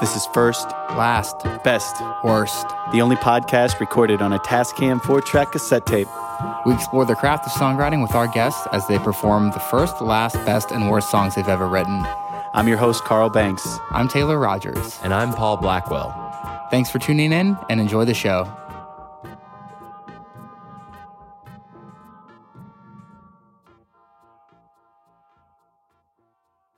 This is First, Last, Best, worst. the only podcast recorded on a Tascam 4 track cassette tape. We explore the craft of songwriting with our guests as they perform the first, last, best, and worst songs they've ever written. I'm your host, Carl Banks. I'm Taylor Rogers. And I'm Paul Blackwell. Thanks for tuning in and enjoy the show.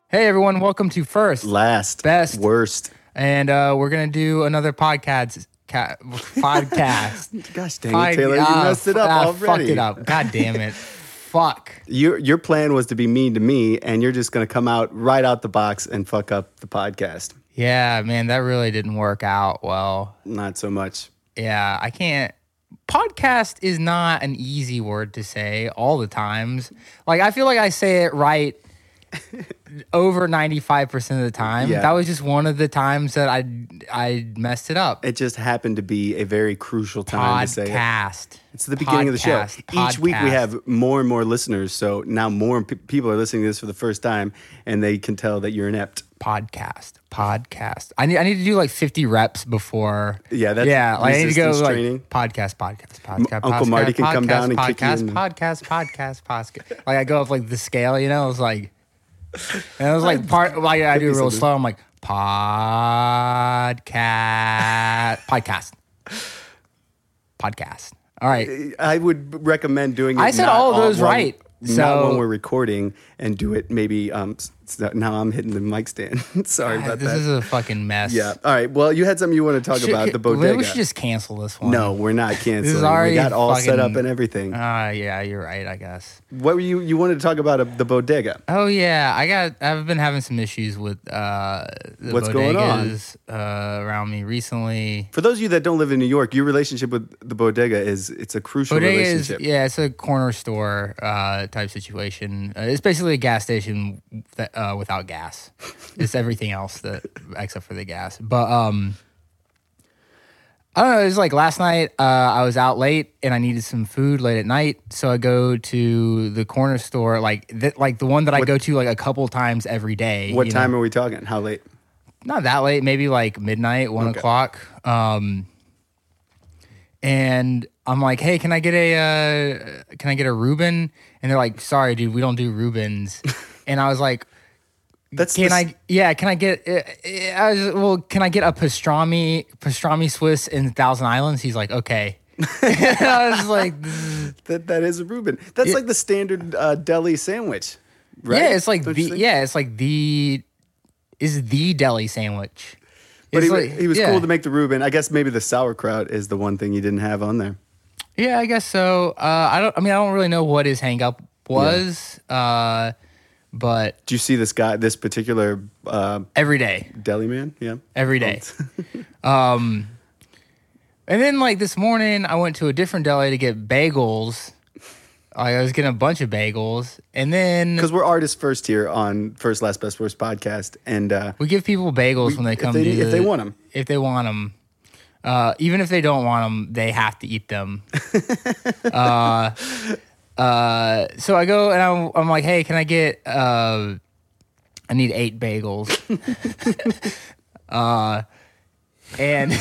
Hey everyone, welcome to First Last, Best. worst. And uh, we're gonna do another podcast. Ca- podcast. Gosh dang it, Taylor, you ah, messed it up ah, already. Fucked it up. God damn it. Fuck. Your your plan was to be mean to me, and you're just to come out right out the box and fuck up the podcast. Yeah, man, that really didn't work out well. Not so much. Yeah, I can't. Podcast is not an easy word to say all the times. Like, I feel like I say it right over 95% of the time. Yeah. That was just one of the times that I I messed it up. It just happened to be a very crucial time to say it. Podcast. It's the beginning of the show. Podcast. Each week we have more and more listeners, so now more pe- people are listening to this for the first time, and they can tell that you're inept. podcast. Podcast. I need I need to do like 50 reps before. Yeah, that's yeah. Like I need to go like training. podcast, podcast, podcast. Uncle podcast, Marty can come podcast, down and podcast, kick you in the- podcast, podcast, podcast. Like I go up like the scale, you know. It was like, and it was like part. Like I do it real something. slow. I'm like podcast, podcast, podcast. All right. I would recommend doing. It I said all of those one- right. not So- when we're recording, and do it maybe. Um, so now I'm hitting the mic stand. Sorry about that. This is a fucking mess. yeah. All right. Well, you had something you want to talk Should- about the maybe bodega. We should just cancel this one. no, we're not canceling. we got all set up and everything. Ah, yeah, you're right. I guess. what were you? You wanted to talk about uh, the bodega? Oh yeah, I got. I've been having some issues with uh, the What's going on? bodegas uh, around me recently. For those of you that don't live in New York, your relationship with the bodega is it's a crucial Bodega is yeah, it's a corner store uh, type situation. Uh, it's basically a gas station that, uh, without gas. it's everything else that except for the gas. But um, I don't know. It was like last night. Uh, I was out late and I needed some food late at night, so I go to the corner store, like th- like the one that I What- go to like a couple times every day. What you know? time are we talking? How late? not that late, maybe like midnight, one Okay. o'clock. Um, and I'm like, hey, can I get a uh, can I get a Reuben? And they're like, sorry, dude, we don't do Reubens. and I was like, That's can the I? Yeah, can I get? Uh, uh, I was, well, can I get a pastrami pastrami Swiss in Thousand Islands? He's like, okay. I was like, That that is a Reuben. That's Yeah. like the standard uh, deli sandwich, right? yeah, it's like Don't the yeah, it's like the is the deli sandwich. But he, like- he was yeah. cool to make the Reuben. I guess maybe the sauerkraut is the one thing you didn't have on there. Yeah, I guess so. Uh, I don't. I mean, I don't really know what his hang up was, uh, but Do you see this guy, this particular uh, every day, deli man? Yeah. every day. um, and then like this morning, I went to a different deli to get bagels. I was getting a bunch of bagels, and then Because we're artists first here on First Last Best Worst podcast, and uh, we give people bagels when they if come. they- to if they want them, If they want them. Uh, even if they don't want them, they have to eat them. uh, uh, so I go and I'm, I'm like, hey, can I get? Uh, I need eight bagels. uh, and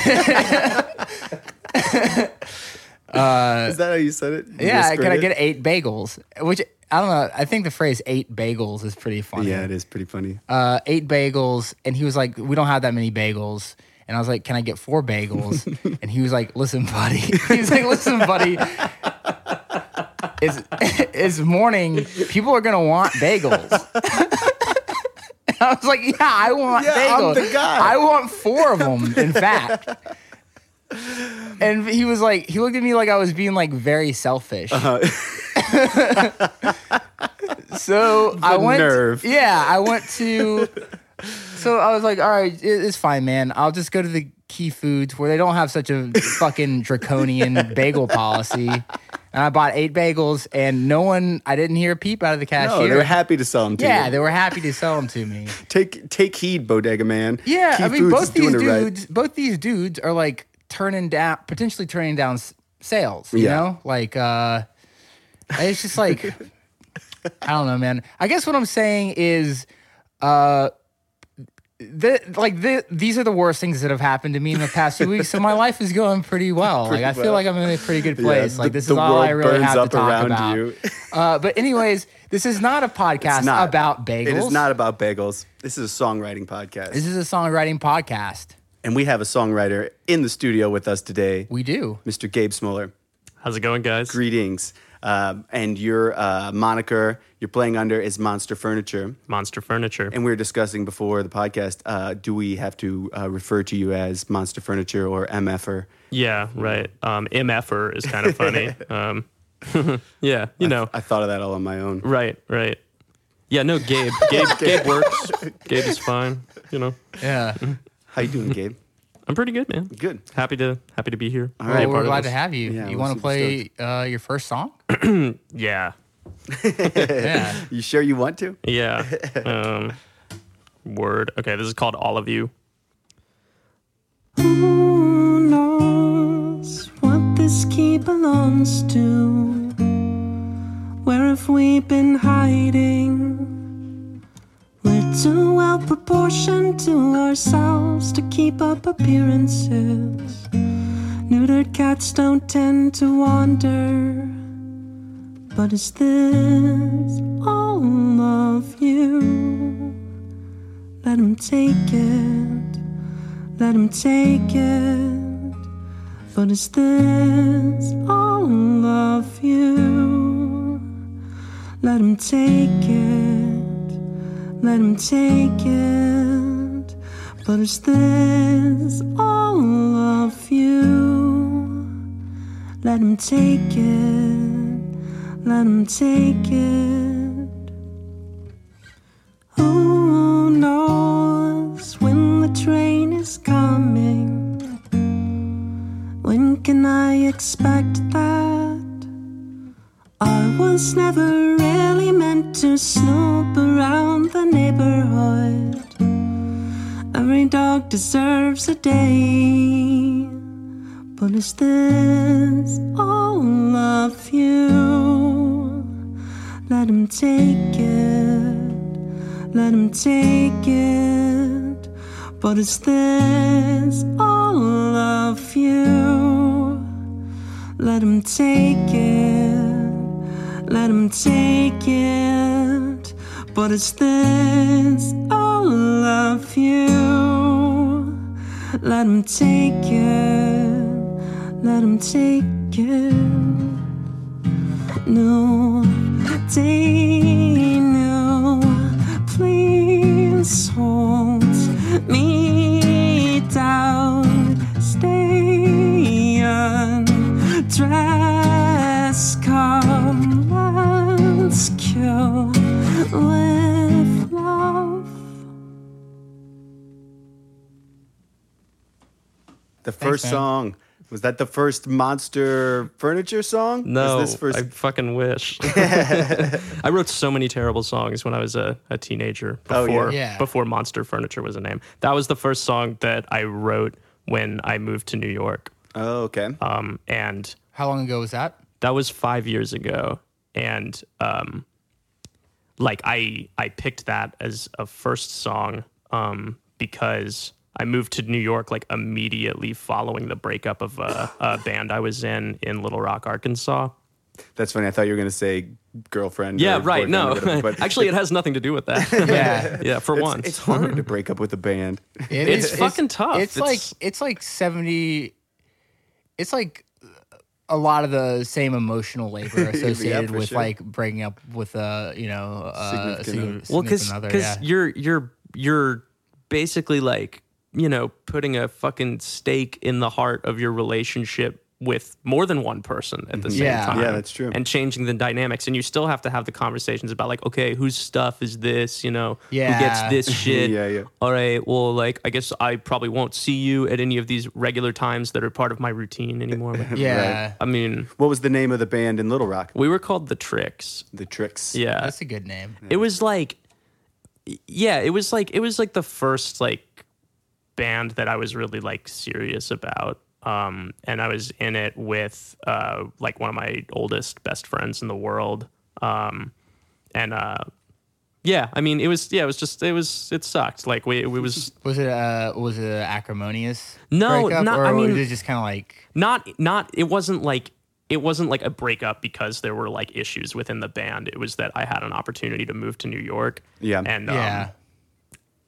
uh, is that how you said it? You yeah, can I get eight bagels? Which I don't know. I think the phrase eight bagels is pretty funny. Yeah, it is pretty funny. uh, eight bagels, and he was like, "We don't have that many bagels." And I was like, "Can I get four bagels?" and he was like, "Listen, buddy." He's like, "Listen, buddy." It's it's morning. People are gonna want bagels. I was like, "Yeah, I want Yeah, I'm bagels. the guy." I want four of them. In fact." And he was like, he looked at me like I was being like very selfish. Uh-huh. so I went. nerve. Yeah, I went to. So I was like, all right, it- it's fine, man. I'll just go to the Key Foods where they don't have such a fucking draconian bagel policy. And I bought eight bagels, and no one, I didn't hear a peep out of the cashier. No, they were happy to sell them to yeah, you. they were happy to sell them to me. Take take heed, bodega man. Yeah, Key I mean, Foods both these it right. dudes, both these dudes are like turning down, potentially turning down sales. You Yeah. know, like uh, it's just like I don't know, man. I guess what I'm saying is, uh, the, like the, these are the worst things that have happened to me in the past few weeks. So my life is going pretty well. Pretty like I feel well. like I'm in a pretty good place. Yeah, like the- this the is all I really have to talk around about. you. Uh, but anyways, this is not a podcast It's not. about bagels. It is not about bagels. This is a songwriting podcast. This is a songwriting podcast. and we have a songwriter in the studio with us today, We do. Mr. Gabe Smoller. How's it going, guys? Greetings. Um, and your uh, moniker you're playing under is Monster Furniture. Monster Furniture. And we were discussing before the podcast uh, do we have to uh, refer to you as Monster Furniture or MFer? yeah, right. Um, MFer is kind of funny. um, yeah, you know. I thought of that all on my own. right, right. Yeah, no, Gabe. Gabe, Gabe works. Gabe is fine. You know, Yeah. How you doing, Gabe? I'm pretty good, man. Good. Happy to happy to be here. All Well, we're glad to have you. Yeah, you want to play uh, your first song? Yeah, yeah. You sure you want to? yeah. Um, word. Okay, this is called All of You. Who knows what this key belongs to? Where have we been hiding? Too well proportioned to ourselves to keep up appearances. Neutered cats don't tend to wander. But is this all of you? Let him take it. Let him take it. But is this all of you? Let him take it. Let him take it. But is this all of you? Let him take it. Let him take it. Who knows when the train is coming? When can I expect that? Was never really meant to snoop around the neighborhood. Every dog deserves a day. But is this all of you? Let him take it. Let him take it. But is this all of you? Let him take it. Let him take it. But it's this all of you? Let him take it. Let him take it. No, day, no. Please first man. song. Was that the first Monster Furniture song? No, this first? I fucking wish. I wrote so many terrible songs when I was a, a teenager Oh, yeah. before Yeah. before Monster Furniture was a name. That was the first song that I wrote when I moved to New York. oh, okay. Um, and How long ago was that? that was five years ago and um like i i picked that as a first song um because i moved to new york like immediately following the breakup of a, a band i was in in little rock arkansas That's funny. I thought you were going to say girlfriend. yeah right no whatever, but actually it has nothing to do with that Yeah. yeah for it's, once it's hard to break up with a band. It It's fucking tough. It's, It's- like it's like seventy. It's like a lot of the same emotional labor associated for with sure. like breaking up with a you know uh, a Significant significant, well because other. Yeah. you're you're you're basically like you know putting a fucking stake in the heart of your relationship with more than one person at the mm-hmm. same Yeah. time Yeah, that's true. and changing the dynamics and you still have to have the conversations about like okay whose stuff is this you know Yeah. who gets this shit Yeah, yeah. all right well like i guess i probably won't see you at any of these regular times that are part of my routine anymore But, yeah, i mean What was the name of the band in Little Rock? we were called the tricks The Tricks. yeah that's a good name. it was like yeah it was like it was like the first like band that i was really like serious about um and i was in it with uh like one of my oldest best friends in the world um and uh yeah, I mean, it was yeah, it was just it was it sucked. Like we it was Was it uh was it acrimonious No, breakup, not- or I was mean- it just kind of like not not it wasn't like it wasn't like a breakup because there were like issues within the band. It was that I had an opportunity to move to New York. Yeah. and um, yeah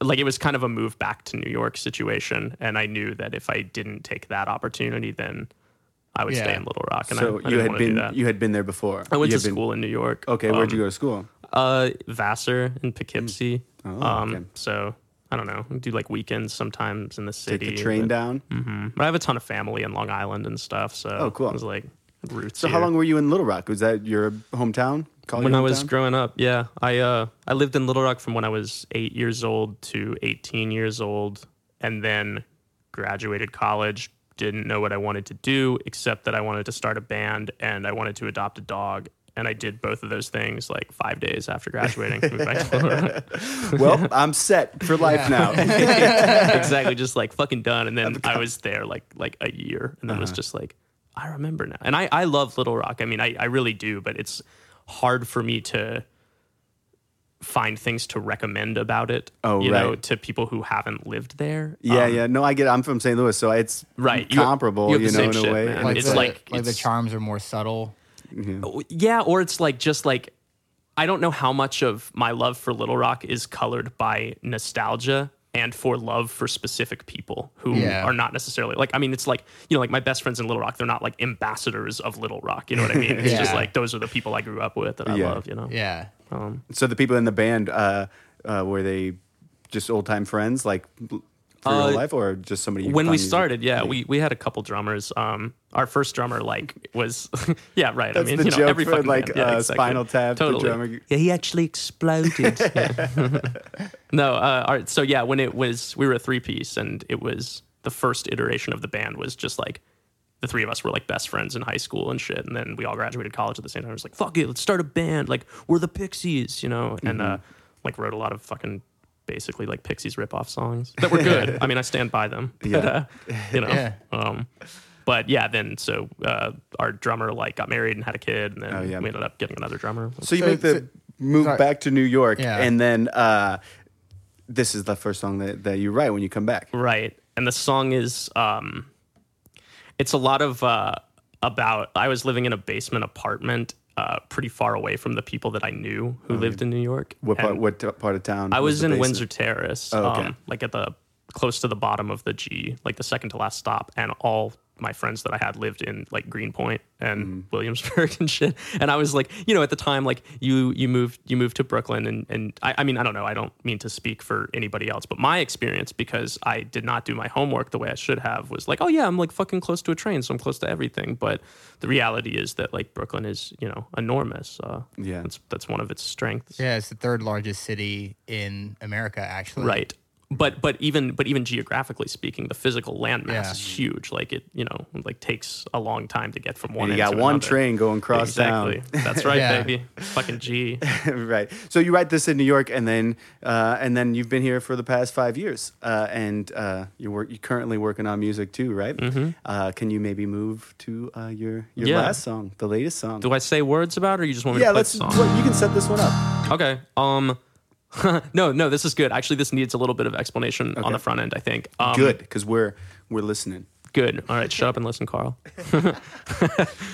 like it was kind of a move back to New York situation, and I knew that if I didn't take that opportunity, then I would stay in Little Rock. And So I, I you had been you had been there before. I went You to had been- school in New York. Okay, where'd you Um, go to school? Uh, Vassar in Poughkeepsie. Oh, um, okay. so I don't know. Do like weekends sometimes in the city. Take the train but, down. hmm But I have a ton of family in Long Island and stuff. So Oh, cool. I was like roots. So how long were you in Little Rock? Was that your hometown? Call when I was hometown? growing up, yeah, I uh, I lived in Little Rock from when I was eight years old to eighteen years old, and then graduated college. Didn't know what I wanted to do, except that I wanted to start a band and I wanted to adopt a dog. And I did both of those things like five days after graduating. Moved back to Little Rock. well, I'm set for life now. exactly, just like fucking done. And then I was there like like a year, and then it was Uh-huh. just like I remember now. And I I love Little Rock. I mean, I I really do, but it's hard for me to find things to recommend about it. Oh, you know, right. to people who haven't lived there. yeah, Um, yeah. No, I get. It. I'm from St. Louis, so it's Right. Comparable. you You, have the know, same in a way. man. Like it's the, like- like the charms are more subtle Yeah, or it's like just like I don't know how much of my love for Little Rock is colored by nostalgia and for love for specific people who Yeah. are not necessarily like I mean it's like you know like my best friends in Little Rock they're not like ambassadors of Little Rock you know what I mean? It's just like those are the people I grew up with that I Yeah. love you know? Yeah. Um, so the people in the band uh, uh, were they just old time friends, like for your whole Uh, life, or just somebody? You when we found music- started yeah like- we we had a couple drummers. Um our first drummer like was yeah right That's I mean the you know every for, fucking like. Yeah, uh, exactly. Spinal Tap, the totally. drummer- yeah he actually exploded. No uh all right so yeah when it was we were a three piece and it was the first iteration of the band was just like the three of us were like best friends in high school and shit. And then we all graduated college at the same time. It was like fuck it let's start a band. Like we're the pixies you know? And uh like wrote a lot of fucking basically like pixies rip-off songs that were good i mean i stand by them but, Yeah. uh, you know Yeah. um but yeah then so uh our drummer like got married and had a kid and then Oh, yeah. we ended up getting another drummer So you So- make the so- move sorry. back to New York, Yeah. and then uh, this is the first song that, that you write when you come back. Right. And the song is um it's a lot of uh about I was living in a basement apartment uh pretty far away from the people that I knew who lived in New York. What part? What part of town? I was the in? Windsor Terrace, Oh, okay. um like at the close to the bottom of the G, like the second to last stop and all my friends that I had lived in like Greenpoint and Mm-hmm. Williamsburg and shit. And I was like, you know, at the time, like you you moved you moved to Brooklyn and and I, I mean I don't know, I don't mean to speak for anybody else, but my experience because I did not do my homework the way I should have was like, oh yeah, I'm like fucking close to a train, so I'm close to everything. But the reality is that like Brooklyn is you know enormous. Uh, Yeah. that's that's one of its strengths. yeah it's the third largest city in america actually Right. But but even but even geographically speaking, the physical landmass Yeah. is huge. Like it, you know, like takes a long time to get from one. And you got one another. train going cross Exactly. town. That's right, Yeah. baby. Fucking G. right. So you write this in New York, and then uh, and then you've been here for the past five years, uh, and uh, you work. You're currently working on music too, right? Mm-hmm. Uh, can you maybe move to uh, your your Yeah. last song, the latest song? Do I say words about it, or you just want me yeah, to play let's. the song? well, you can set this one up. Okay. Um. no, no, this is good. Actually, this needs a little bit of explanation on the front end. I think. Um, Good, because we're we're listening. Good. All right. Shut up and listen, Carl.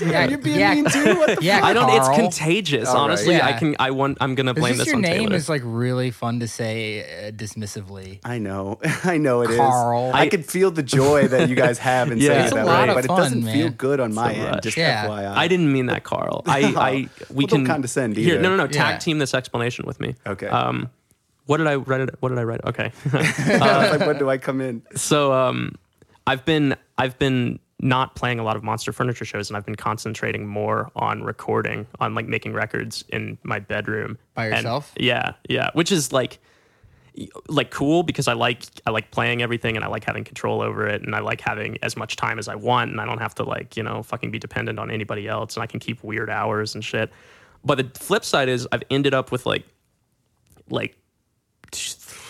yeah, you're being yeah, mean too. What the yeah I don't. It's Carl. contagious. All right. Honestly, I Yeah. can. I want. I'm gonna It's blame just this your on name Taylor. is like really fun to say uh, dismissively. I know, I know it is. Carl. I, I- could feel the joy that you guys have in Yeah. saying It's it a that lot way, of but fun, it doesn't feel man. good on my end. rush. Just Yeah. FYI. I didn't mean that, Carl. I, I we Well, don't can condescend Here, either. no, no, no. Tag Yeah. team this explanation with me. Okay. Um, what did I write? What did I write? Okay. I was like, when do I come in? so um, I've been I've been not playing a lot of monster furniture shows, and I've been concentrating more on recording, on like making records in my bedroom By And- yourself? yeah, yeah. Which is like like cool because I like I like playing everything and I like having control over it and I like having as much time as I want and I don't have to like you know fucking be dependent on anybody else and I can keep weird hours and shit. But the flip side is I've ended up with like like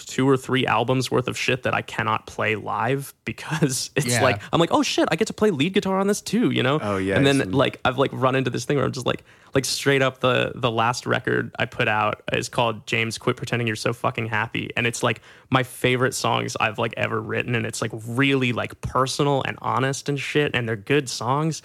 two or three albums worth of shit that I cannot play live because it's Yeah. like I'm like, oh shit, I get to play lead guitar on this too, you know? Oh, yeah, And then like I've like run into this thing where I'm just like like straight up the the last record I put out is called James Quit Pretending You're So Fucking Happy. And it's like my favorite songs I've like ever written. And it's like really like personal and honest and shit. And they're good songs.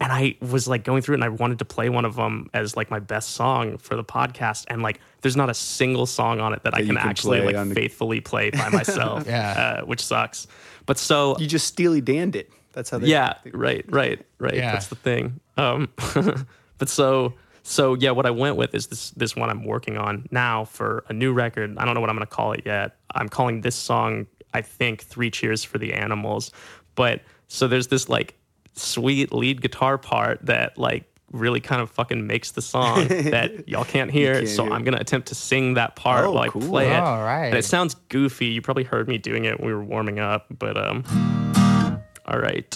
And I was like going through it and I wanted to play one of them as like my best song for the podcast. And like there's not a single song on it that, I can, can actually like the- faithfully play by myself. Yeah. Uh, which sucks. But so You just Steely Danned it. That's how they. yeah, right, right, right. Yeah. That's the thing. Um, but so so yeah, what I went with is this this one I'm working on now for a new record. I don't know what I'm gonna call it yet. I'm calling this song I think Three Cheers for the Animals. But so there's this like sweet lead guitar part that like really kind of fucking makes the song that y'all can't hear. can't so hear. I'm gonna attempt to sing that part Oh, while I cool. play it. All right. And it sounds goofy. You probably heard me doing it when we were warming up, but um all right.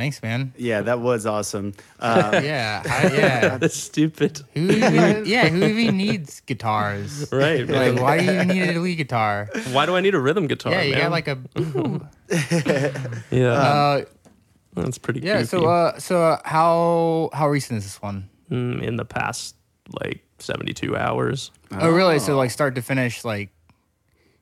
Thanks, man. Yeah, that was awesome. Uh, Yeah. I, yeah. That's stupid. Who even, yeah, who even needs guitars? Right. Like, why do you even need a lead guitar? Why do I need a rhythm guitar? Yeah, you man? got like a. yeah, Uh, that's pretty. yeah. goofy. So, uh, so uh, how how recent is this one? Mm, in the past like seventy two hours. Oh, really? So, like, start to finish, like,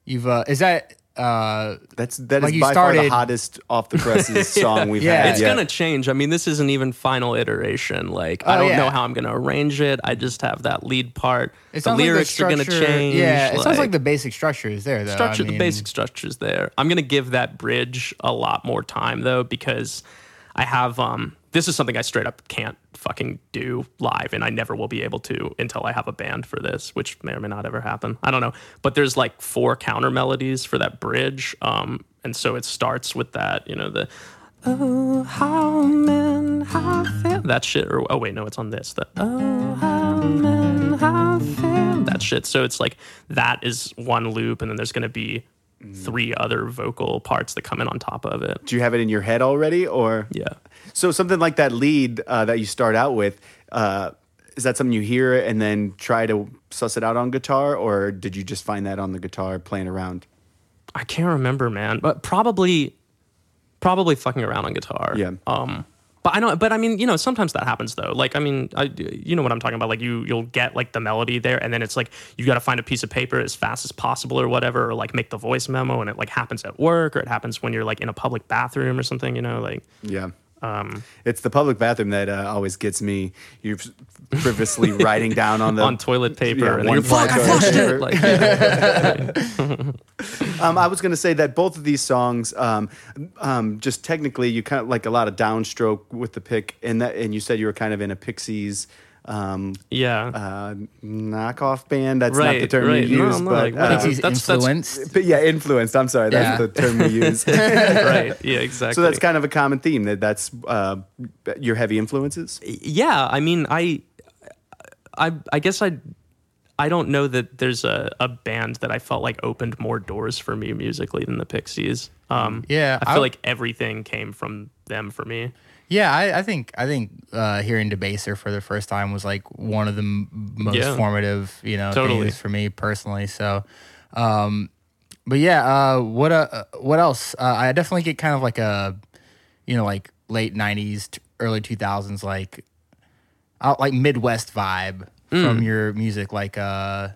you've uh, is that uh, That's that is Like you by far the hottest off the presses song we've Yeah. had. It's yet. gonna change. I mean, this isn't even final iteration. Like, I Oh, don't yeah. know how I'm gonna arrange it. I just have that lead part. it the sounds like lyrics are gonna change. Yeah, it sounds like the basic structure is there though. I structure. the mean, basic structure's there. I'm gonna give that bridge a lot more time though because I have um. This is something I straight up can't fucking do live, and I never will be able to until I have a band for this, which may or may not ever happen. I don't know, but there's like four counter melodies for that bridge, um, and so it starts with that, you know, the oh how men failed that shit, or oh wait, no, it's on this. The oh how men failed that shit. So it's like that is one loop, and then there's gonna be three other vocal parts that come in on top of it. Do you have it in your head already, or Yeah. So something like that lead uh, that you start out with, uh, is that something you hear and then try to suss it out on guitar, or did you just find that on the guitar playing around? I can't remember, man, but probably, probably fucking around on guitar. Yeah. Um, but I know, but I mean, you know, sometimes that happens though. Like, I mean, I, you know what I'm talking about. Like, you you'll get like the melody there, and then it's like you got to find a piece of paper as fast as possible or whatever, or like make the voice memo, and it like happens at work, or it happens when you're like in a public bathroom or something. You know, like Yeah. Um, It's the public bathroom that uh, always gets me. You're frivolously writing down on the on toilet paper, Yeah, and you're fuck, I flushed it. Like, yeah. Um, I was going to say that both of these songs, um, um, just technically, you kind of like a lot of downstroke with the pick, and that, and you said you were kind of in a Pixies um, yeah. uh, knockoff band. That's not the term right. you No, use, no, but like, uh, whatever. Pixies That's- that's- influenced. but yeah, influenced. I'm sorry, that's Yeah. the term we use. right. Yeah. Exactly. so that's kind of a common theme. That that's uh, your heavy influences. yeah i mean i i i guess i i don't know that there's a, a band that i felt like opened more doors for me musically than the pixies um Yeah, i feel I- like everything came from them for me Yeah, I, I think I think uh, hearing Debaser for the first time was like one of the m- most Yeah. formative, you know, Totally. things for me personally. So, um, but yeah, uh, what uh, what else? Uh, I definitely get kind of like a, you know, like late '90s, t- early 2000s, like, out like Midwest vibe Mm. from your music, like, uh,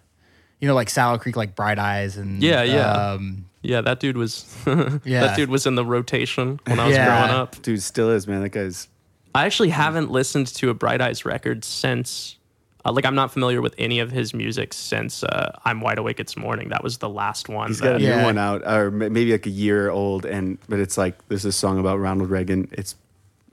you know, like Saddle Creek, like Bright Eyes, and Yeah, yeah. um, yeah that dude was Yeah. that dude was in the rotation when i was Yeah. growing up Dude, still is man. That guy's i actually haven't listened to a bright eyes record since uh, like i'm not familiar with any of his music since uh, i'm wide awake it's morning that was the last one he's got a new Yeah. one out, or maybe like a year old, and but it's like there's this song about Ronald Reagan. It's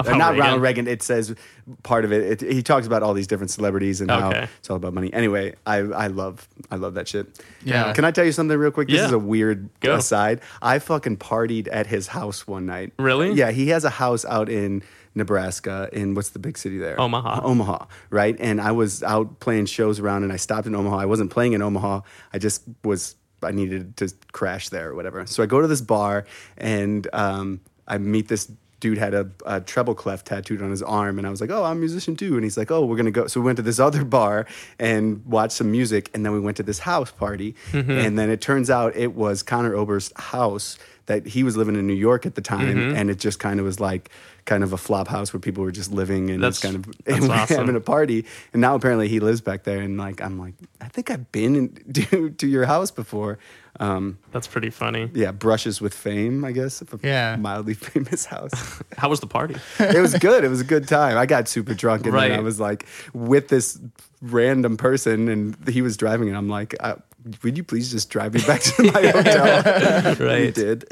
uh, not Reagan? Ronald Reagan. It says part of it, it. He talks about all these different celebrities and how it's all about money. Anyway, I I love I love that shit. Yeah. Can I tell you something real quick? This Yeah. is a weird Go. aside. I fucking partied at his house one night. Really? Yeah. He has a house out in Nebraska in what's the big city there? Omaha. Omaha, right? And I was out playing shows around, and I stopped in Omaha. I wasn't playing in Omaha. I just was. I needed to crash there or whatever. So I go to this bar, and um, I meet this dude had a, a treble clef tattooed on his arm, and I was like, "Oh, I'm a musician too." And he's like, "Oh, we're gonna go." So we went to this other bar and watched some music, and then we went to this house party, Mm-hmm. and then it turns out it was Conor Oberst's house that he was living in New York at the time, Mm-hmm. and it just kind of was like kind of a flop house where people were just living and That's- it's kind of and awesome. having a party. And now apparently he lives back there, and like I'm like, I think I've been in, to, to your house before. Um, that's pretty funny yeah, brushes with fame, I guess. Of a Yeah. mildly famous house. how was the party it was good. It was a good time. I got super drunk, and then I was like with this random person, and he was driving, and I'm like, uh, would you please just drive me back to my hotel? And he did.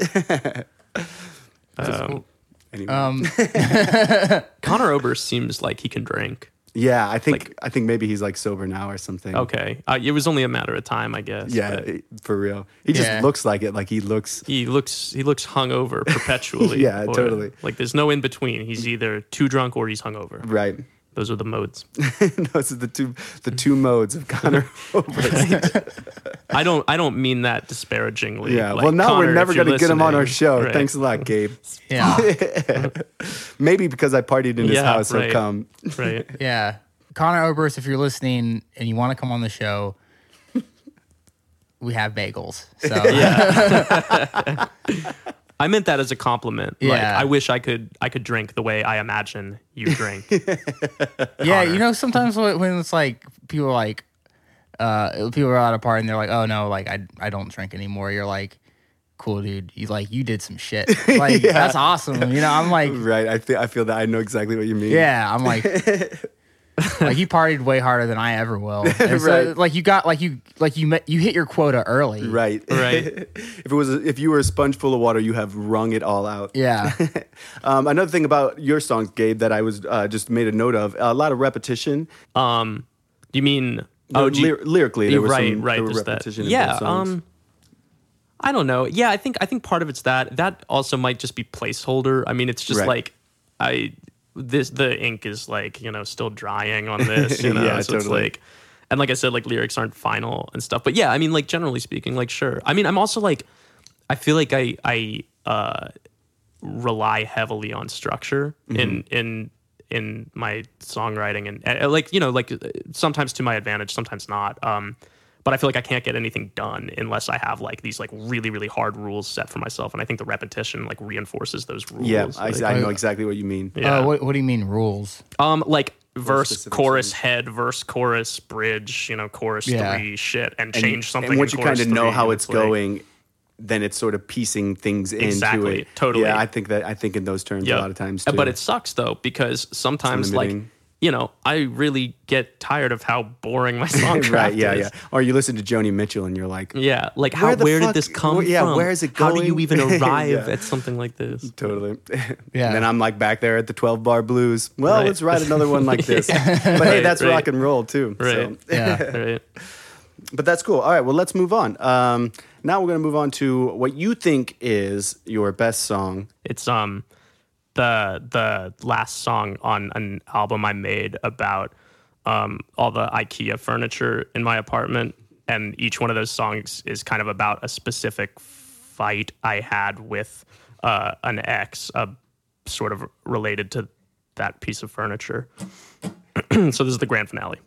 um, anyway. um, conor oberst seems like he can drink yeah, I think like- I think maybe he's like sober now or something. Okay. Uh, it was only a matter of time, I guess. Yeah, but it- for real. He just looks like it. Like he looks. He looks he looks hungover perpetually. Yeah, or- totally. Like there's no in between. He's either too drunk or he's hungover. Right. Those are the modes. Those are the two the two modes of Conor Oberst. I don't I don't mean that disparagingly. Yeah. Like, well, now Conor, we're never going to get him on our show. Right. Thanks a lot, Gabe. yeah. Maybe because I partied in his Yeah, house, he'll come. Right. Yeah. Conor Oberst, if you're listening and you want to come on the show, we have bagels. So Yeah. I meant that as a compliment. Like Yeah. I wish I could I could drink the way I imagine you drink. yeah, you know, sometimes when it's like people are like, uh, people are at a party and they're like, oh no, like I I don't drink anymore. You're like, cool, dude. You like you did some shit. Like that's awesome. You know, I'm like, Right. I feel I feel that I know exactly what you mean. yeah, I'm like, like you partied way harder than I ever will. And so, like you got like you like you met, you hit your quota early. Right. Right. if it was a, if you were a sponge full of water, you have wrung it all out. Yeah. Um, another thing about your songs, Gabe, that I was uh, just made a note of, a lot of repetition. Um, you mean oh, do you- Lyr- lyrically, there was right, some right. there were there's that. repetition. in Yeah. songs. Um, I don't know. Yeah, I think I think part of it's that. That also might just be placeholder. I mean, it's just Right. like I this the ink is like you know still drying on this. You know, Yeah, so it's like. And like I said, like lyrics aren't final and stuff. But yeah, I mean, like generally speaking, like sure. I mean, I'm also like, I feel like I I uh, rely heavily on structure in Mm-hmm. in in my songwriting and uh, like you know like sometimes to my advantage sometimes not um but i feel like i can't get anything done unless i have like these like really really hard rules set for myself and i think the repetition like reinforces those rules yeah, I, like, I know exactly what you mean. Yeah. Uh, what what do you mean rules? um like verse chorus things. head verse chorus bridge you know chorus Yeah. three shit and, And- change something And once in you kind of know how and it's like- going, then it's sort of piecing things Exactly, into it. totally. Yeah, I think that I think in those terms a lot of times Uh, too. But it sucks though because sometimes like limiting. You know I really get tired of how boring my song craft right, yeah, is. yeah. Or you listen to Joni Mitchell and you're like, Yeah, like how Where the where fuck- did this come where- yeah, from? where is it How do you even arrive Yeah. at something like this? totally. Yeah. And then I'm like back there at the 12 bar blues. Well, Right. let's write another one like this. But hey, Right, that's right. rock and roll too. Right. So. Yeah. Right. But that's cool. All right, well, let's move on. Um, now we're going to move on to what you think is your best song. It's um the the last song on an album I made about um all the IKEA furniture in my apartment and each one of those songs is kind of about a specific fight I had with uh, an ex, uh, sort of related to that piece of furniture. so this is the grand finale.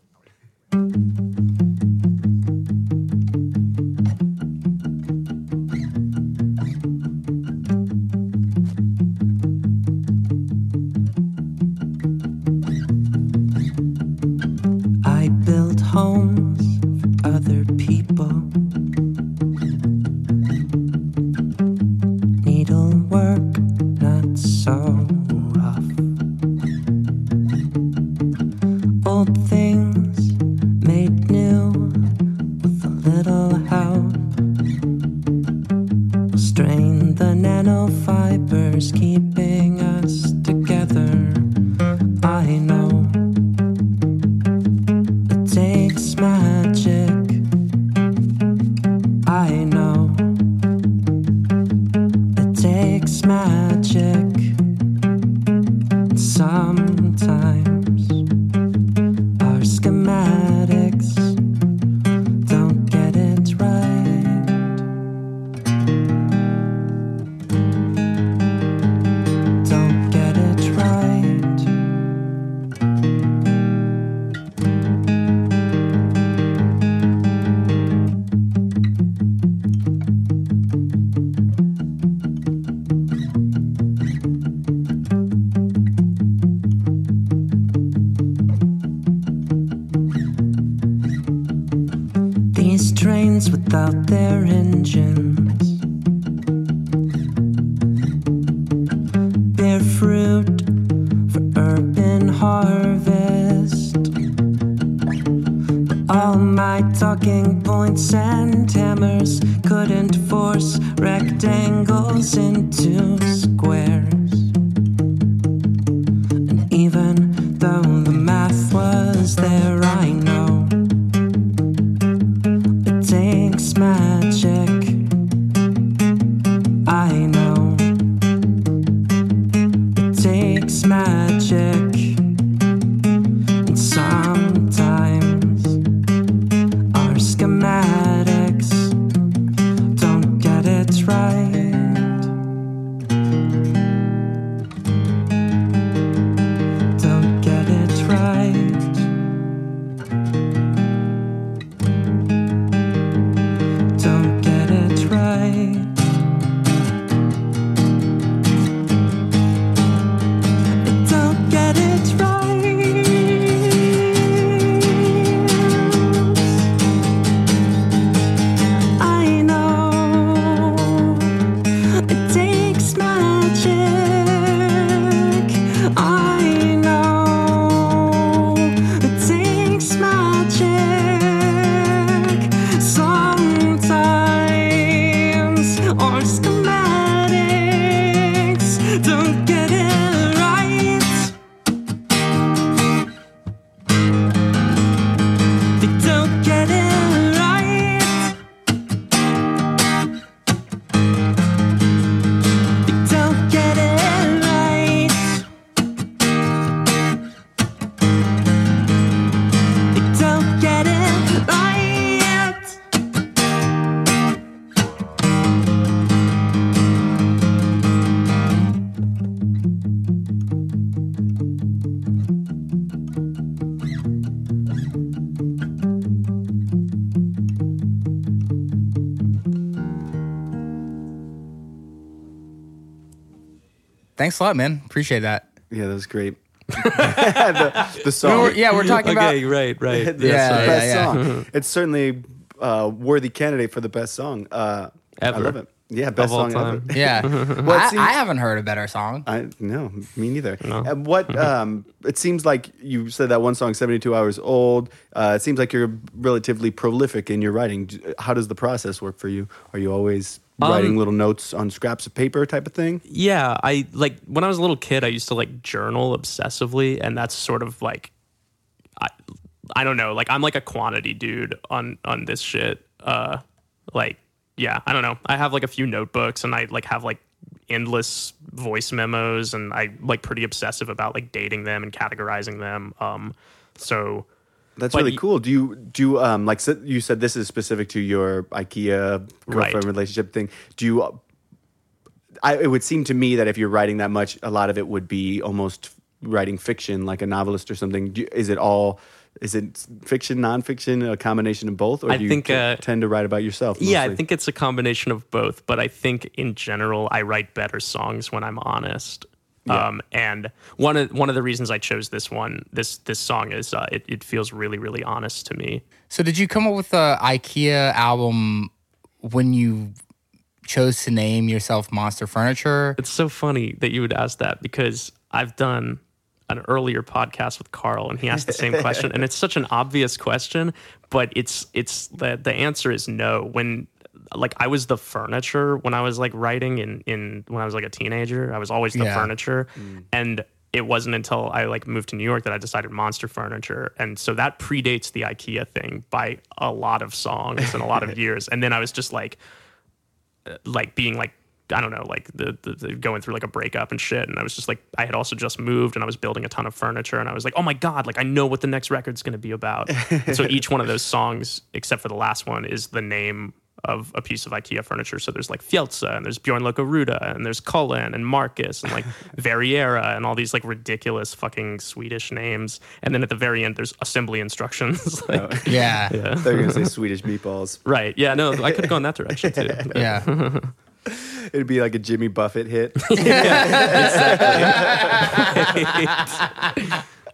Takes Thanks a lot, man. Appreciate that. Yeah, that was great. the, the song. We're- yeah, we're talking about. right, right. the Yeah, the yeah, best yeah. song. It's certainly a worthy candidate for the best song. Uh, I love it. Yeah, best Of all song time. ever. Yeah, Well, I, seems- I haven't heard a better song. I no, me neither. And what um, it seems like you said that one song, seventy two hours old. Uh, it seems like you're relatively prolific in your writing. How does the process work for you? Are you always writing Um, little notes on scraps of paper, type of thing? Yeah, I like when I was a little kid, I used to like journal obsessively, and that's sort of like, I, I don't know, like I'm like a quantity dude on on this shit. Uh, like, yeah, I don't know. I have like a few notebooks, and I like have like endless voice memos, and I like pretty obsessive about like dating them and categorizing them. Um, so That's But really cool. Do you do you, um like you said this is specific to your IKEA girlfriend Right. relationship thing? Do you? uh, I it would seem to me that if you're writing that much, a lot of it would be almost writing fiction, like a novelist or something. Do, you- is it all? Is it fiction, nonfiction, a combination of both, or I do you think, t- uh, tend to write about yourself? Yeah, I think it's a combination of both, but I think in general I write better songs when I'm honest. Um, and one of one of the reasons I chose this one, this this song is uh, it, it feels really really honest to me. So, did you come up with the IKEA album when you chose to name yourself Monster Furniture? It's so funny that you would ask that because I've done an earlier podcast with Carl and he asked the same question and it's such an obvious question, but it's it's the the answer is no. When like I was the furniture when I was like writing in in when I was like a teenager, I was always the Yeah. furniture mm. and it wasn't until I like moved to New York that I decided monster furniture. And so that predates the IKEA thing by a lot of songs and a lot of years. And then I was just like uh, like being like I don't know, like the, the, the going through like a breakup and shit. And I was just like, I had also just moved and I was building a ton of furniture. And I was like, oh my God, like I know what the next record's going to be about. so each one of those songs, except for the last one, is the name of a piece of IKEA furniture. So there's like Fjellsa and there's Bjorn Lokaruda and there's Kullen and Markus and like Verriera and all these like ridiculous fucking Swedish names. And then at the very end, there's assembly instructions. like, oh. Yeah, I thought you were gonna say Swedish meatballs. Right. Yeah. No, I could have gone that direction too. yeah. It'd be like a Jimmy Buffett hit.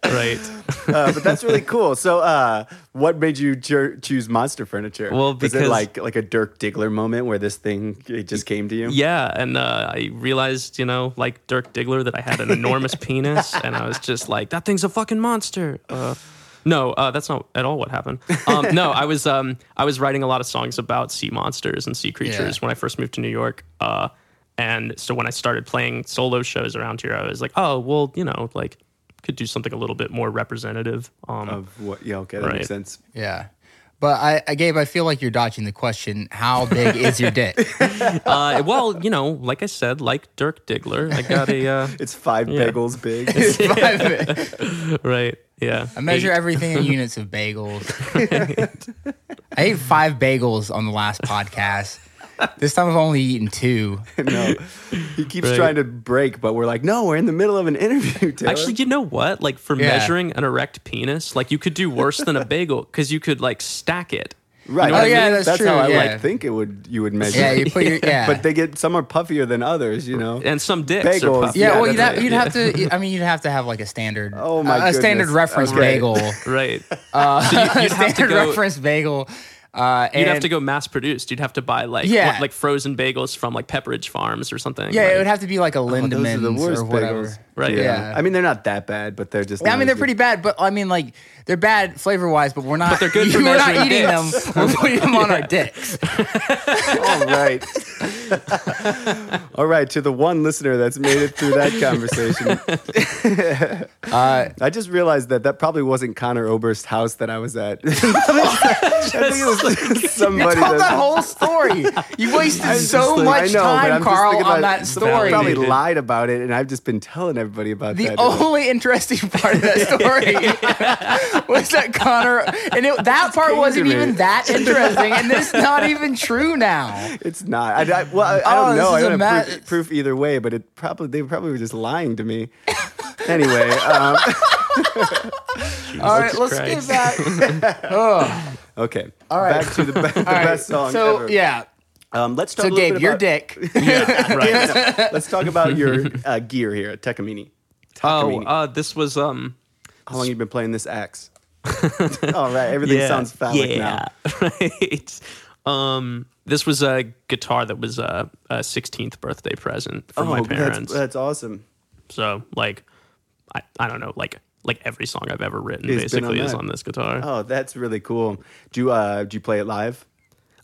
Right. uh, but that's really cool. So, uh, what made you cho- choose Monster Furniture? Well, was it because- like like a Dirk Diggler moment where this thing it just came to you? Yeah, and uh, I realized, you know, like Dirk Diggler, that I had an enormous penis, and I was just like, "That thing's a fucking monster." Uh, no, uh, that's not at all what happened. Um, no, I was um, I was writing a lot of songs about sea monsters and sea creatures Yeah. when I first moved to New York. Uh, and so when I started playing solo shows around here, I was like, "Oh, well, you know, like could do something a little bit more representative." Um, Of what? Yeah, okay, that Right. makes sense. Yeah. But I, I Gabe, I feel like you're dodging the question. How big is your dick? uh, well, you know, like I said, like Dirk Diggler, I got a uh, It's five Yeah. bagels big. right. Yeah, I measure Eight. everything in units of bagels. I ate five bagels on the last podcast. This time I've only eaten two. no, he keeps Right. trying to break, but we're like, no, we're in the middle of an interview. Taylor. Actually, you know what? Like for Yeah. measuring an erect penis, like you could do worse than a bagel because you could like stack it. right? know what I Oh, yeah, mean? that's that's true, how I yeah. like think it would. You would measure. Yeah, you put your yeah. But they get some are puffier than others. You know. And some dicks Bagels, are puffy. yeah, yeah, well, you'd, have, you'd yeah. have to. I mean, you'd have to have like a standard. Oh, my a standard reference Okay. bagel. Right. Uh, So you- you'd have to standard go- reference bagel. Uh, You'd have to go mass produced. You'd have to buy like Yeah. what- like frozen bagels from like Pepperidge Farms or something. Yeah, like, it would have to be like a Oh, Lindemans the or whatever. bagels. Right. Yeah. I mean, they're not that bad, but they're just. Yeah, I mean, they're pretty bad, but I mean, like they're bad flavor wise, but we're not. But they're good for we're not measuring eating dicks. them. We're putting them on our dicks. All right. All right. To the one listener that's made it through that conversation, Uh, I just realized that that probably wasn't Conor Oberst's house that I was at. I think it was you somebody told that. that whole story. You wasted so like- much I know, but time, I'm just Carl, thinking on about- that someone story. Probably lied about it, and I've just been telling everybody about The that. only interesting part of that story was that Conor, and it, that part wasn't me. even that interesting, and it's not even true now. It's not. I, I, well, I, I Oh, don't this know. I is a don't have proof, proof either way, but it probably they probably were just lying to me. anyway, um, All right, let's Christ. get back. Ugh. okay. All right. Back to the, be- the All right, best song So ever. yeah, Um, let's talk So a little Gabe, bit your about, dick. Yeah, right. Let's talk about your uh, gear here at Takamine. Oh, uh, this was um. How long you been playing this axe? All right, everything sounds phallic now. right. Um, this was a guitar that was a, a 16th birthday present from my Oh, that's, parents. that's awesome. so like, I, I don't know, like like every song I've ever written It's been on basically is on this guitar. Oh, that's really cool. Do you uh, do you play it live?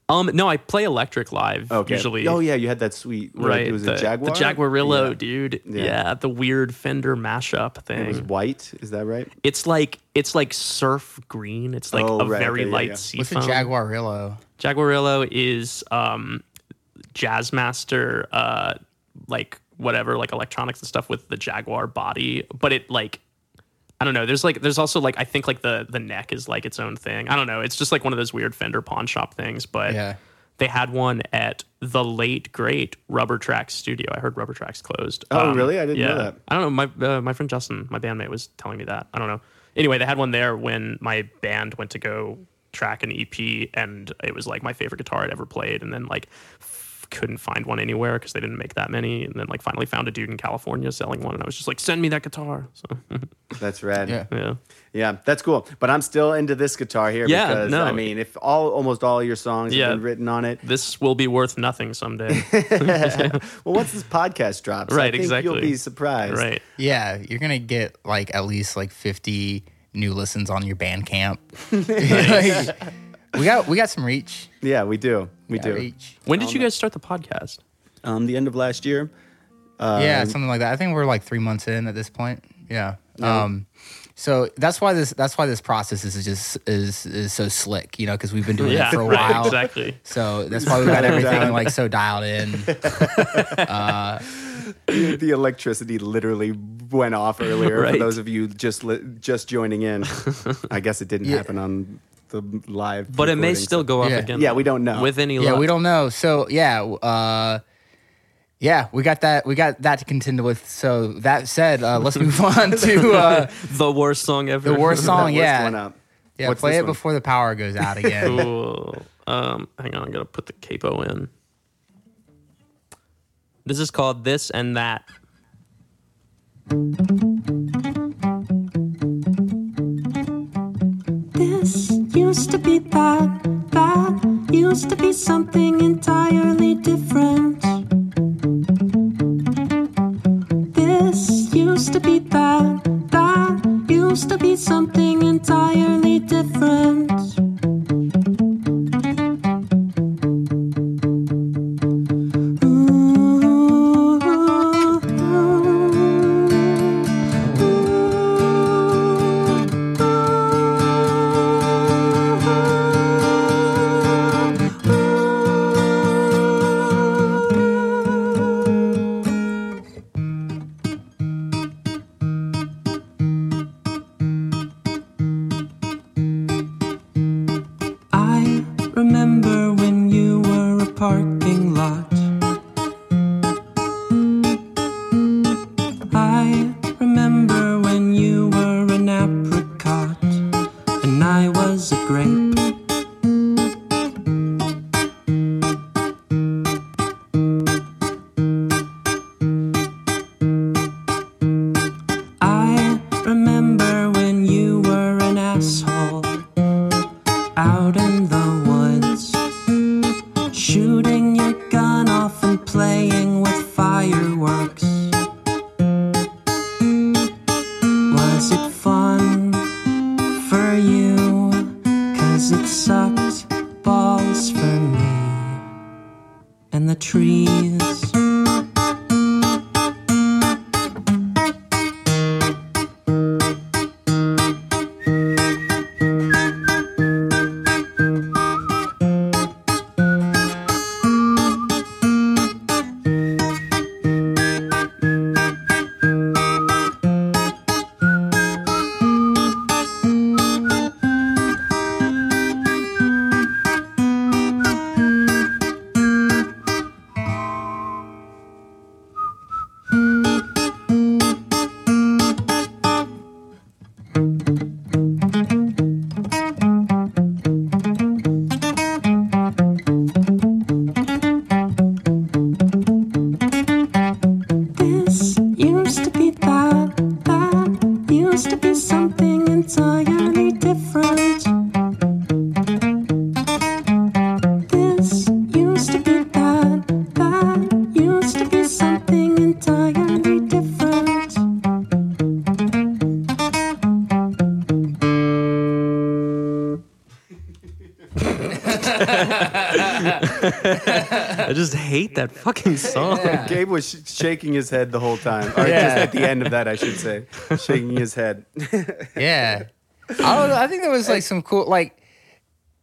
Um, no, I play electric live Okay. usually. Oh yeah, you had that sweet. what, Right, It was the, a Jaguar. the Jaguarillo, Yeah. dude. Yeah. Yeah. the weird Fender mashup thing. It was white. Is that right? It's like it's like surf green. It's like Oh, a right, very okay, light yeah. sea What's a. Jaguarillo? Jaguarillo is um, Jazzmaster, uh, like whatever, like electronics and stuff with the Jaguar body, but it like. I don't know. There's like there's also like I think like the the neck is like its own thing. I don't know. It's just like one of those weird Fender pawn shop things. But Yeah. they had one at the late great Rubber Tracks studio. I heard Rubber Tracks closed. Oh, really? I didn't know yeah. that. I don't know. My uh, my friend Justin, my bandmate, was telling me that. I don't know. Anyway, they had one there when my band went to go track an EP, and it was like my favorite guitar I'd ever played. And then like f- couldn't find one anywhere because they didn't make that many. And then like finally found a dude in California selling one, and I was just like, send me that guitar. So That's rad. Yeah. yeah, Yeah, that's cool. But I'm still into this guitar here Yeah, because no. I mean, if all almost all your songs Yeah. have been written on it, this will be worth nothing someday. well, once this podcast drops, I Right, think exactly. you'll be surprised. right. Yeah, you're gonna get like at least like 50 new listens on your Bandcamp. Like, we got we got some reach. Yeah, we do. We Got do. reach. When did you guys start the podcast? Um, the end of last year. yeah, something like that. I think we're like three months in at this point. Yeah. Um, so that's why this that's why this process is just is is so slick, you know, because we've been doing Yeah, it for a right, while. exactly. So that's why we got everything like so dialed in. the electricity literally went off earlier. For Right. those of you just li- just joining in, I guess it didn't Yeah. happen on the live. But it may recording, still go up Yeah. again. Yeah, we don't know. With any Yeah, luck. we don't know. So yeah, uh, yeah, we got that. We got that to contend with. So that said, uh, let's move on to uh, the worst song ever. the worst That song. worst Yeah, one up. yeah. What's play this it one? before the power goes out again. Cool. Um, hang on, I'm gonna put the capo in. This is called This and That. Used to be that, that used to be something entirely different. This used to be that, that used to be something entirely different. Fucking song. Gabe was sh- shaking his head the whole time, or Yeah. just at the end of that, I should say, shaking his head. Yeah. I don't. I think there was like some cool like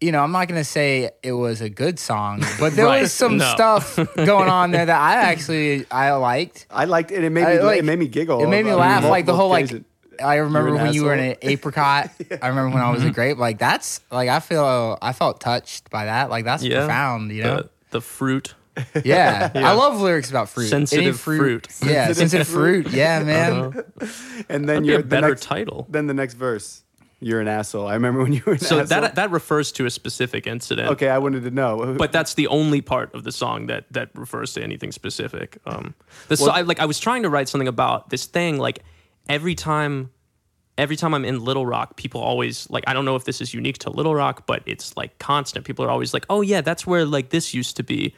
you know, I'm not gonna say it was a good song, but there Right. was some No. stuff going on there that I actually I liked. I liked it. It made I, me. like, it made me giggle. It made me laugh. Like the multiple whole like occasions. I remember an when you were in an asshole. apricot. I remember when I was a mm-hmm. grape. Like that's like I feel I felt touched by that. Like that's Yeah. profound. You know. The, the fruit. Yeah. I love lyrics about fruit. Any Sensitive fruit. Yeah, Sensitive sensitive fruit. Yeah, man. and then That'd be you're a the better next, title. Then the next verse, you're an asshole. I remember when you were an So asshole. that that refers to a specific incident. okay, I wanted to know. but that's the only part of the song that that refers to anything specific. Um, the so, I, like I was trying to write something about this thing. Like every time, every time I'm in Little Rock, people always like I don't know if this is unique to Little Rock, but it's like constant. People are always like, "Oh yeah, that's where like this used to be,"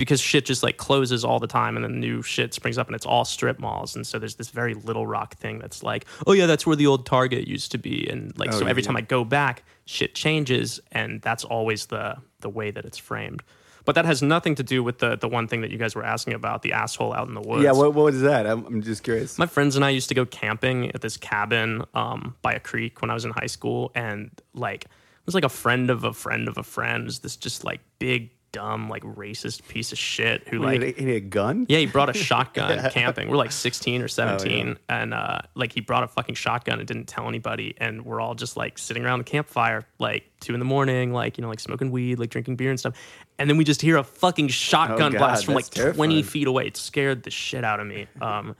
because shit just like closes all the time, and then new shit springs up, and it's all strip malls. And so there's this very Little Rock thing that's like, "Oh yeah, that's where the old Target used to be," and like Oh, so every yeah. time I go back, shit changes, and that's always the the way that it's framed. But that has nothing to do with the the one thing that you guys were asking about, the asshole out in the woods. yeah, what, what was that? I'm, I'm just curious. My friends and I used to go camping at this cabin um, by a creek when I was in high school, and like it was like a friend of a friend of a friend. It was this just like big dumb like racist piece of shit who Like, like he had a gun. yeah, he brought a shotgun camping. We're like 16 or 17. Oh, And uh, like he brought a fucking shotgun and didn't tell anybody. And we're all just like sitting around the campfire, like two in the morning, like, you know, like smoking weed, like drinking beer and stuff. And then we just hear a fucking shotgun Oh, God, blast from like that's 20 feet away. It scared the shit out of me. Um,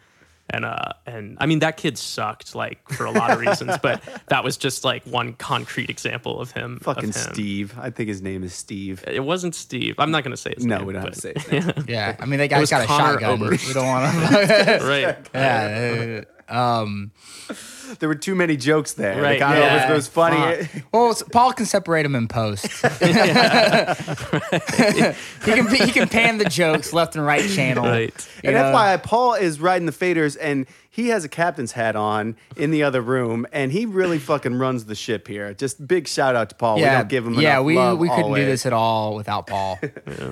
and uh, and I mean that kid sucked like for a lot of reasons, but that was just like one concrete example of him. of Fucking him. Steve. I think his name is Steve. It wasn't Steve. I'm not gonna say his No, name. we don't have to say his name. Yeah. I mean, that guy's got a shotgun. Oberst. We don't want to. right. yeah. Um. There were too many jokes there. The Right, kind of yeah. was, was funny. Well, Paul can separate them in post. he can he can pan the jokes left and right channel. Right. you And know? FYI, Paul is riding the faders, and he has a captain's hat on in the other room, and he really fucking runs the ship here. Just big shout out to Paul. we Yeah, don't give him yeah. enough We love we couldn't do this at all without Paul.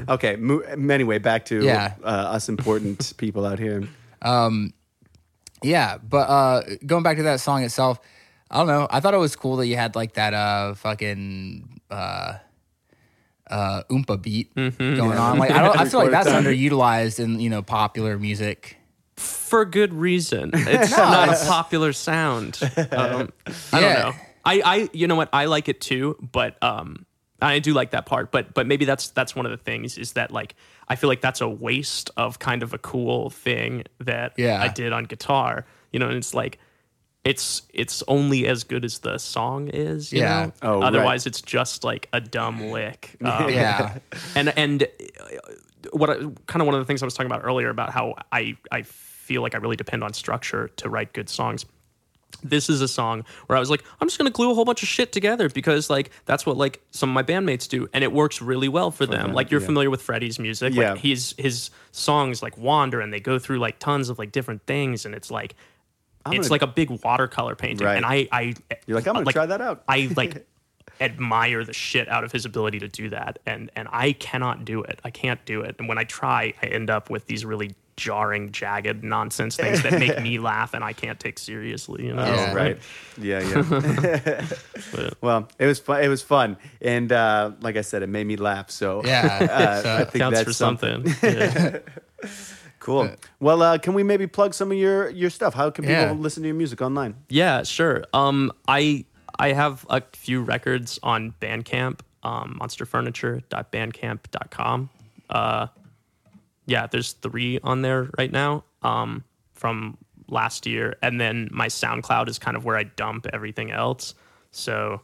Okay. Mo- anyway, back to Yeah. uh, us important people out here. Yeah, but uh going back to that song itself, I don't know. I thought it was cool that you had like that uh fucking uh uh oompa beat going on. Like I don't I feel like that's underutilized in, you know, popular music. for good reason. It's not a popular sound. Um, I Yeah. don't know. I, I, you know what? I like it too, but um, I do like that part. But, but maybe that's that's one of the things is that like I feel like that's a waste of kind of a cool thing that Yeah. I did on guitar. You know, and it's like it's it's only as good as the song is. You Yeah. Know? Oh, right. Otherwise, it's just like a dumb lick. Um, Yeah. and and uh, what I, kind of one of the things I was talking about earlier about how I I feel like I really depend on structure to write good songs. This is a song where I was like, I'm just gonna glue a whole bunch of shit together because like that's what like some of my bandmates do, and it works really well for them. them, Like you're yeah. familiar with Freddie's music, Yeah. like he's his songs like wander and they go through like tons of like different things, and it's like it's gonna- like a big watercolor painting, Right. and I I You're like, I'm gonna try that out. I like admire the shit out of his ability to do that and and I cannot do it. I can't do it. And when I try, I end up with these really jarring, jagged nonsense things that make me laugh and I can't take seriously. You know? Oh, Yeah. right. Yeah, yeah. well, it was fun. It was fun, and uh, like I said, it made me laugh. So Yeah. uh, So- I think Counts that's for something. Yeah. Cool. Well, uh, can we maybe plug some of your your stuff? How can people Yeah. listen to your music online? Yeah, sure. Um, I I have a few records on Bandcamp, um, monsterfurniture.bandcamp.com. Uh, yeah, there's three on there right now um, from last year, and then my SoundCloud is kind of where I dump everything else. So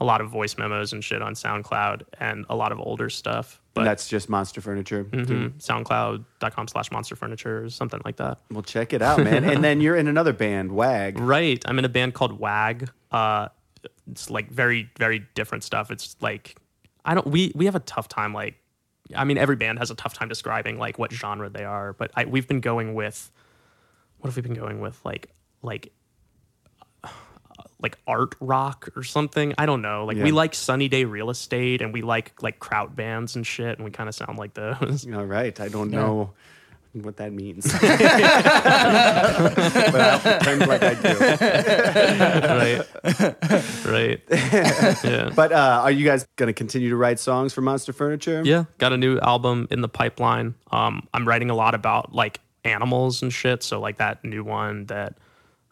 a lot of voice memos and shit on SoundCloud, and a lot of older stuff. But that's just Monster Furniture. mhm, SoundCloud.com slash Monster Furniture or something like that. Well, check it out, man. and then you're in another band, Wag. Right. I'm in a band called Wag. Uh, it's like very, very different stuff. It's like I don't. We we have a tough time. Like, I mean, every band has a tough time describing like what genre they are. But I, we've been going with what have we been going with? Like like like art rock or something. I don't know. Like we like Sunny Day Real Estate and we like like kraut bands and shit, and we kind of sound like those. All right. I don't know what that means. but I'll pretend like I do. right, right. Yeah. But uh, are you guys going to continue to write songs for Monster Furniture? Yeah, got a new album in the pipeline. Um, I'm writing a lot about like animals and shit. So like that new one that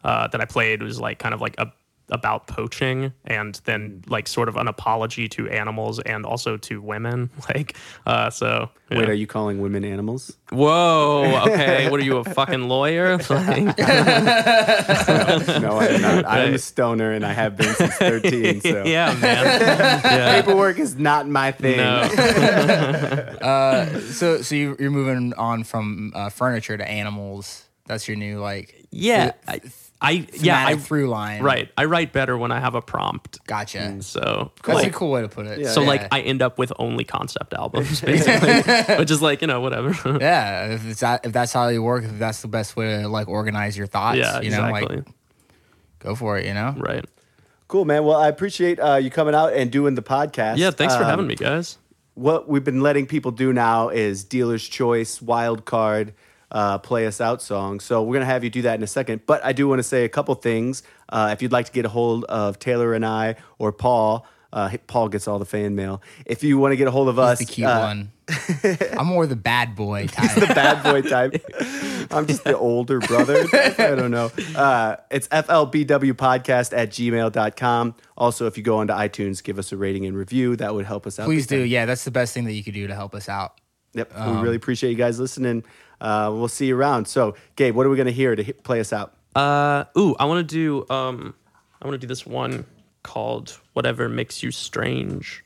uh, that I played was like kind of like a, about poaching and then like sort of an apology to animals and also to women. Like, uh, so yeah. Wait, are you calling women animals? whoa, okay, what are you a fucking lawyer? Like, No, I'm not. I'm a stoner and I have been since 13. So yeah, man. Yeah. paperwork is not my thing. No. Uh, so so you, you're moving on from uh, furniture to animals. That's your new like Yeah, I, I yeah, I through line. right. I write better when I have a prompt. Gotcha. So That's like, a cool way to put it. Yeah, So Yeah. like I end up with only concept albums basically, which is like you know whatever. yeah, if that, if that's how you work, if that's the best way to like organize your thoughts, yeah, you know, exactly. like go for it, you know. right. Cool, man. Well, I appreciate uh, you coming out and doing the podcast. Yeah, thanks for Um, having me, guys. What we've been letting people do now is dealer's choice, wild card, uh, play us out song. So we're gonna have you do that in a second. But I do want to say a couple things. Uh, if you'd like to get a hold of Taylor and I or Paul, uh, Paul gets all the fan mail. If you want to get a hold of us, the cute uh, one. I'm more the bad boy type. the bad boy type. I'm just the older brother. I don't know. Uh, it's FLBW podcast at gmail.com. Also, if you go onto iTunes, give us a rating and review. That would help us out. Please do. time. Yeah, that's the best thing that you could do to help us out. Yep. we really appreciate you guys listening. Uh, we'll see you around. So, Gabe, what are we going to hear to play us out? Uh, ooh, I want to do um, I want to do this one called "Whatever Makes You Strange."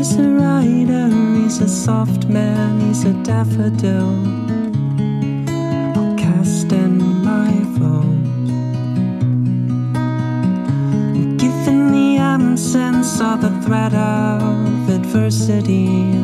Is a rider, he's a soft man, he's a daffodil. Cast in my vote. Given the absence of the threat of adversity,